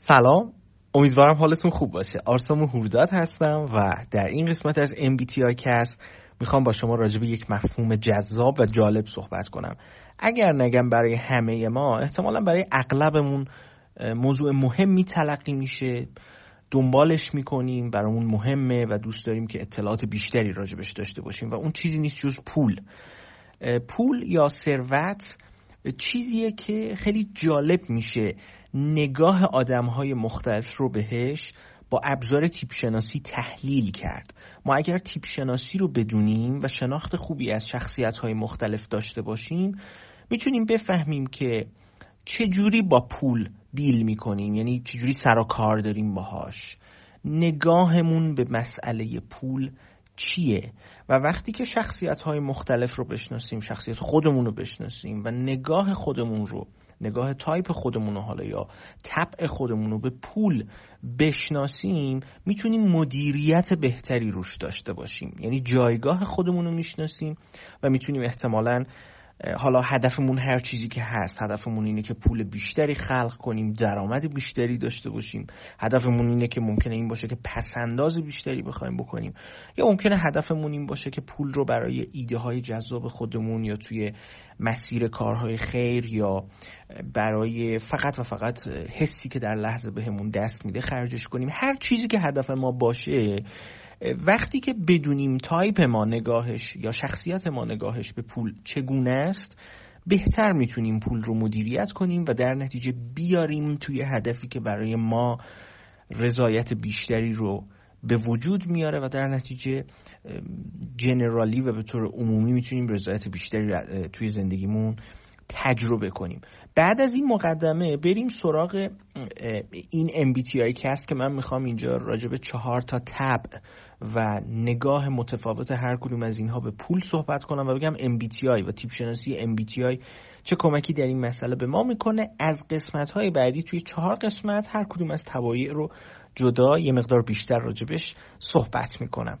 سلام. امیدوارم حالتون خوب باشه. آرسامو هورداد هستم و در این قسمت از MBTI کست می‌خوام با شما راجع به یک مفهوم جذاب و جالب صحبت کنم. اگر نگم برای همه ما احتمالا برای اغلبمون موضوع مهمی تلقی میشه. دنبالش می‌کنیم برامون مهمه و دوست داریم که اطلاعات بیشتری راجبش داشته باشیم. و اون چیزی نیست جز پول. پول یا ثروت چیزیه که خیلی جالب میشه. نگاه آدم های مختلف رو بهش با ابزار تیپ شناسی تحلیل کرد. ما اگر تیپ شناسی رو بدونیم و شناخت خوبی از شخصیت های مختلف داشته باشیم می‌تونیم بفهمیم که چجوری با پول دیل می‌کنیم یعنی چجوری سر و کار داریم باهاش. نگاهمون به مسئله پول چیه؟ و وقتی که شخصیت های مختلف رو بشناسیم شخصیت خودمون رو بشناسیم و نگاه خودمون رو نگاه تایپ خودمون رو حالا یا طبع خودمون رو به پول بشناسیم می‌تونیم مدیریت بهتری روش داشته باشیم. یعنی جایگاه خودمون رو می‌شناسیم و می‌تونیم احتمالا حالا هدفمون هر چیزی که هست. هدفمون اینه که پول بیشتری خلق کنیم درآمد بیشتری داشته باشیم. هدفمون اینه که ممکنه این باشه که پسنداز بیشتری بخوایم بکنیم. یا ممکنه هدفمون این باشه که پول رو برای ایده های جذاب خودمون یا توی مسیر کارهای خیر یا برای فقط و فقط حسی که در لحظه بهمون دست میده خرجش کنیم. هر چیزی که هدف ما باشه وقتی که بدونیم تایپ ما نگاهش یا شخصیت ما نگاهش به پول چگونه است بهتر می‌تونیم پول رو مدیریت کنیم و در نتیجه بیاریم توی هدفی که برای ما رضایت بیشتری رو به وجود میاره و در نتیجه جنرالی و به طور عمومی می‌تونیم رضایت بیشتری توی زندگیمون تجربه کنیم. بعد از این مقدمه بریم سراغ این MBTI کست که من می‌خوام اینجا راجع چهار تا تب و نگاه متفاوت هر کدوم از اینها به پول صحبت کنم و بگم MBTI و تیپ شناسی MBTI چه کمکی در این مسئله به ما می‌کنه. از قسمت های بعدی توی چهار قسمت هر کدوم از توایع رو جدا یه مقدار بیشتر راجبش صحبت می‌کنم.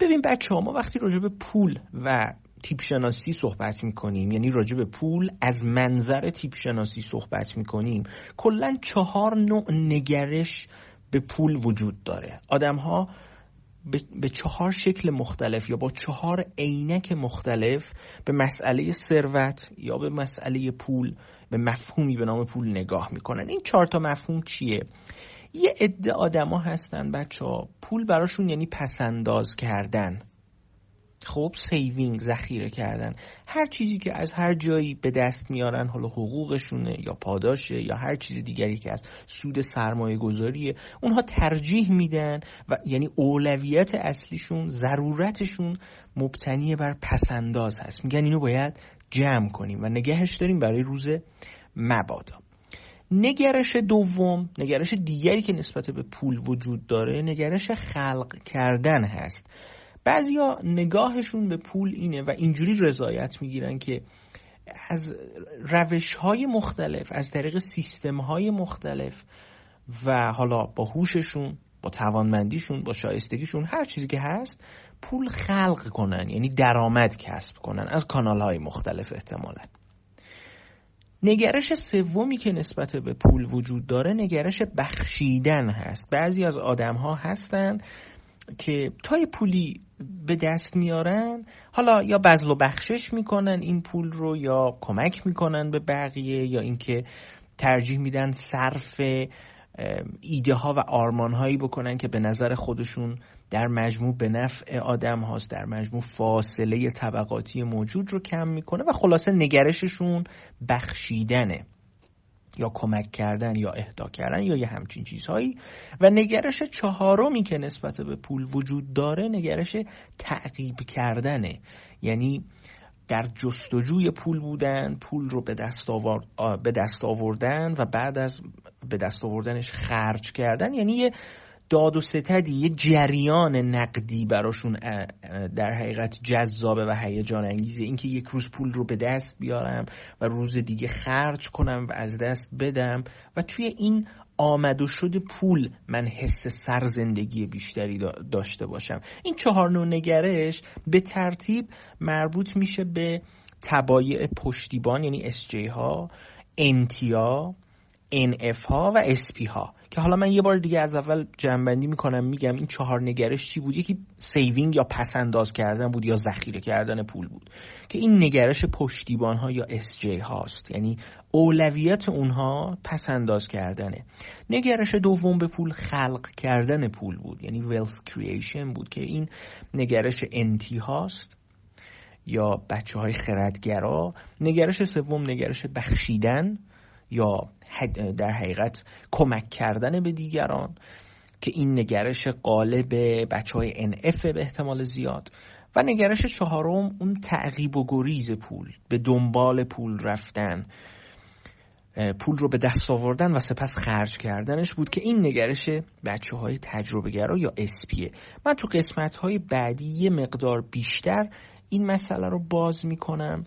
ببین بچه ها ما وقتی راجب پول و تیپ شناسی صحبت می‌کنیم. یعنی راجع به پول از منظر تیپ شناسی صحبت می‌کنیم. کلا چهار نوع نگرش به پول وجود داره. آدم ها به چهار شکل مختلف یا با چهار عینک مختلف به مسئله ثروت یا به مسئله پول به مفهومی به نام پول نگاه می‌کنن. این چهار تا مفهوم چیه؟ یه عده آدما هستن بچه ها پول براشون یعنی پس‌انداز کردن. خب saving ذخیره کردن. هر چیزی که از هر جایی به دست میارن حالا حقوقشونه یا پاداشه یا هر چیز دیگری که از سود سرمایه گذاریه اونها ترجیح میدن و یعنی اولویت اصلیشون ضرورتشون مبتنی بر پس‌انداز هست. میگن اینو باید جمع کنیم و نگهش داریم برای روز مبادا. نگرش دوم نگرش دیگری که نسبت به پول وجود داره نگرش خلق کردن هست. بعضیا نگاهشون به پول اینه و اینجوری رضایت می‌گیرن که از روش های مختلف از طریق سیستم های مختلف و حالا با هوششون با توانمندیشون با شایستگیشون هر چیزی که هست پول خلق کنن یعنی درآمد کسب کنن از کانال های مختلف احتمالا. نگرش سومی که نسبت به پول وجود داره نگرش بخشیدن هست. بعضی از آدم ها هستن که تای پولی به دست میارن. حالا یا بذل و بخشش می‌کنن این پول رو یا کمک می‌کنن به بقیه یا اینکه ترجیح میدن صرف ایده ها و آرمان هایی بکنن که به نظر خودشون در مجموع به نفع آدم هاست در مجموع فاصله طبقاتی موجود رو کم می‌کنه و خلاصه نگرششون بخشیدنه. یا کمک کردن یا اهدا کردن یا یه همچین چیزهایی. و نگرش چهارمی که نسبت به پول وجود داره نگرش تعقیب کردنه. یعنی در جستجوی پول بودن پول رو به دست, به دست آوردن و بعد از به دست آوردنش خرج کردن. یعنی یه داد و ستدی یه جریان نقدی براشون در حقیقت جذابه و هیجان انگیزه. اینکه یک روز پول رو به دست بیارم و روز دیگه خرج کنم و از دست بدم و توی این آمد و شد پول من حس سرزندگی بیشتری داشته باشم. این چهار نوع نگرش به ترتیب مربوط میشه به طبایع پشتیبان یعنی SJ ها NT ها NF ها و SP ها. که حالا من یه بار دیگه از اول جمع‌بندی می‌کنم میگم این چهار نگرش چی بود؟ یکی saving یا پس‌انداز کردن بود یا ذخیره کردن پول بود. که این نگرش پشتیبان ها یا SJ هاست. یعنی اولویت اونها پس‌انداز کردنه. نگرش دوم به پول خلق کردن پول بود. یعنی wealth creation بود که این نگرش انتی هاست. یا بچه های خردگرا. نگرش سوم نگرش بخشیدن. یا در حقیقت کمک کردن به دیگران که این نگرش قالب بچه های NF به احتمال زیاد و نگرش چهارم اون تعقیب و گریز پول به دنبال پول رفتن. پول رو به دست آوردن و سپس خرج کردنش بود که این نگرش بچه های تجربه گرا یا اسپیه من تو قسمت های بعدی یه مقدار بیشتر این مسئله رو باز می‌کنم.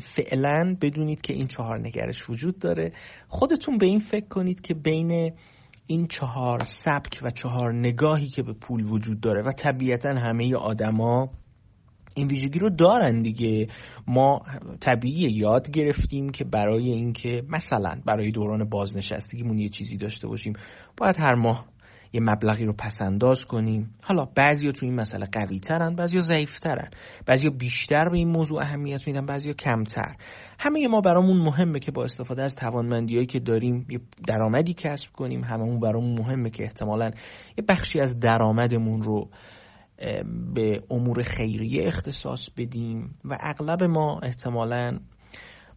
فعلا بدونید که این چهار نگرش وجود داره. خودتون به این فکر کنید که بین این چهار سبک و چهار نگاهی که به پول وجود داره و طبیعتا همه آدما این ویژگی رو دارن دیگه. ما طبیعی یاد گرفتیم که برای اینکه مثلا برای دوران بازنشستگیمون یه چیزی داشته باشیم باید هر ماه یه مبلغی رو پس انداز کنیم. حالا بعضیا تو این مسئله قوی ترن بعضیا ضعیف ترن بعضیا بیشتر به این موضوع اهمیت میدن بعضیا کمتر. همه ما برامون مهمه که با استفاده از توانمندیایی که داریم یه درآمدی کسب کنیم. هممون برامون مهمه که احتمالا یه بخشی از درآمدمون رو به امور خیریه اختصاص بدیم و اغلب ما احتمالا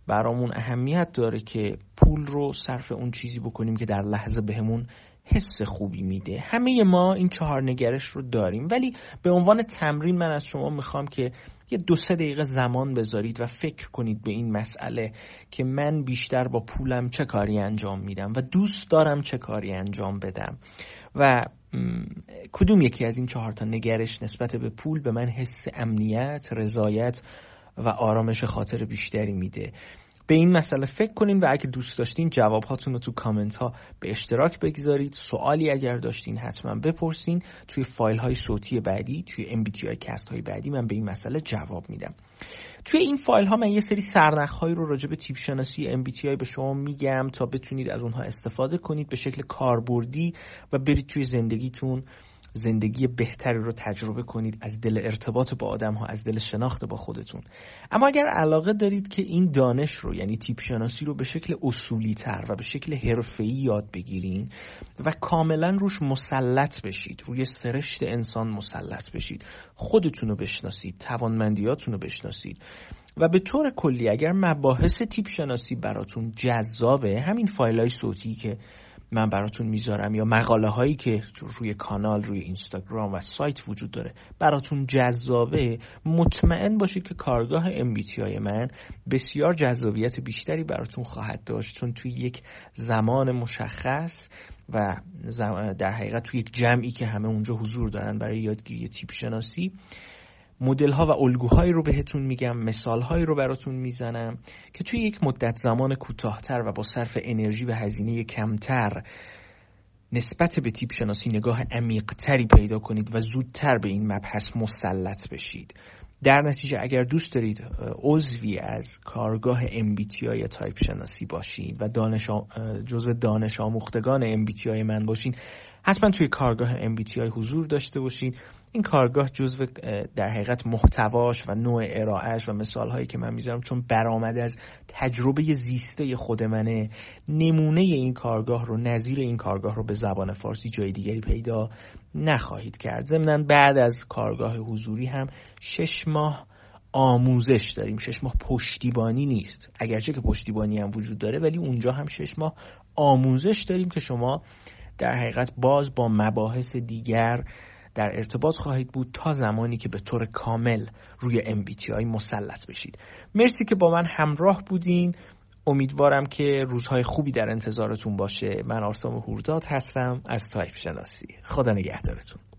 برامون اهمیت داره که پول رو صرف اون چیزی بکنیم که در لحظه بهمون حس خوبی میده. همه ما این چهار نگرش رو داریم. ولی به عنوان تمرین من از شما می‌خوام که یه دو سه دقیقه زمان بذارید و فکر کنید به این مسئله که من بیشتر با پولم چه کاری انجام میدم و دوست دارم چه کاری انجام بدم. و کدوم یکی از این چهار تا نگرش نسبت به پول به من حس امنیت، رضایت و آرامش خاطر بیشتری میده. به این مسئله فکر کنین و اگه دوست داشتین جواب هاتون رو تو کامنت ها به اشتراک بگذارید. سوالی اگر داشتین حتما بپرسین. توی فایل های صوتی بعدی توی MBTI cast های بعدی من به این مسئله جواب میدم. توی این فایل ها من یه سری سرنخ هایی رو راجع به تیپ شناسی MBTI به شما میگم تا بتونید از اونها استفاده کنید به شکل کاربردی و برید توی زندگیتون. زندگی بهتری رو تجربه کنید از دل ارتباط با آدم ها از دل شناخت با خودتون. اما اگر علاقه دارید که این دانش رو یعنی تیپ شناسی رو به شکل اصولی تر و به شکل حرفه‌ای یاد بگیرین و کاملا روش مسلط بشید روی سرشت انسان مسلط بشید خودتون رو بشناسید توانمندیاتون رو بشناسید و به طور کلی اگر مباحث تیپ شناسی براتون جذابه همین فایل های صوتی که من براتون می‌ذارم یا مقاله هایی که روی کانال روی اینستاگرام و سایت وجود داره براتون جذابه مطمئن باشید که کارگاه MBTI من بسیار جذابیت بیشتری براتون خواهد داشت. چون توی یک زمان مشخص و در حقیقت توی یک جمعی که همه اونجا حضور دارن برای یادگیری تیپ شناسی مدل ها و الگوهایی رو بهتون میگم مثال هایی رو براتون می‌زنم که توی یک مدت زمان کوتاهتر و با صرف انرژی و هزینه کمتر نسبت به تیپ شناسی نگاه عمیقتری پیدا کنید و زودتر به این مبحث مسلط بشید. در نتیجه اگر دوست دارید عضوی از کارگاه MBTI تایپ شناسی باشید و دانش جزو دانش آموختگان MBTI من باشین حتما توی کارگاه MBTI حضور داشته باشید این کارگاه جزو در حقیقت محتواش و نوع ارائهش و مثال هایی که من می‌ذارم چون برآمده از تجربه زیسته خود منه نمونه این کارگاه رو نظیر این کارگاه رو به زبان فارسی جای دیگری پیدا نخواهید کرد. ضمنا بعد از کارگاه حضوری هم شش ماه آموزش داریم. شش ماه پشتیبانی نیست. اگرچه که پشتیبانی هم وجود داره ولی اونجا هم شش ماه آموزش داریم که شما در حقیقت باز با مباحث دیگر در ارتباط خواهید بود تا زمانی که به طور کامل روی MBTI مسلط بشید. مرسی که با من همراه بودین. امیدوارم که روزهای خوبی در انتظارتون باشه. من آرسام هورداد هستم از تایپ شناسی خدا نگهدارتون.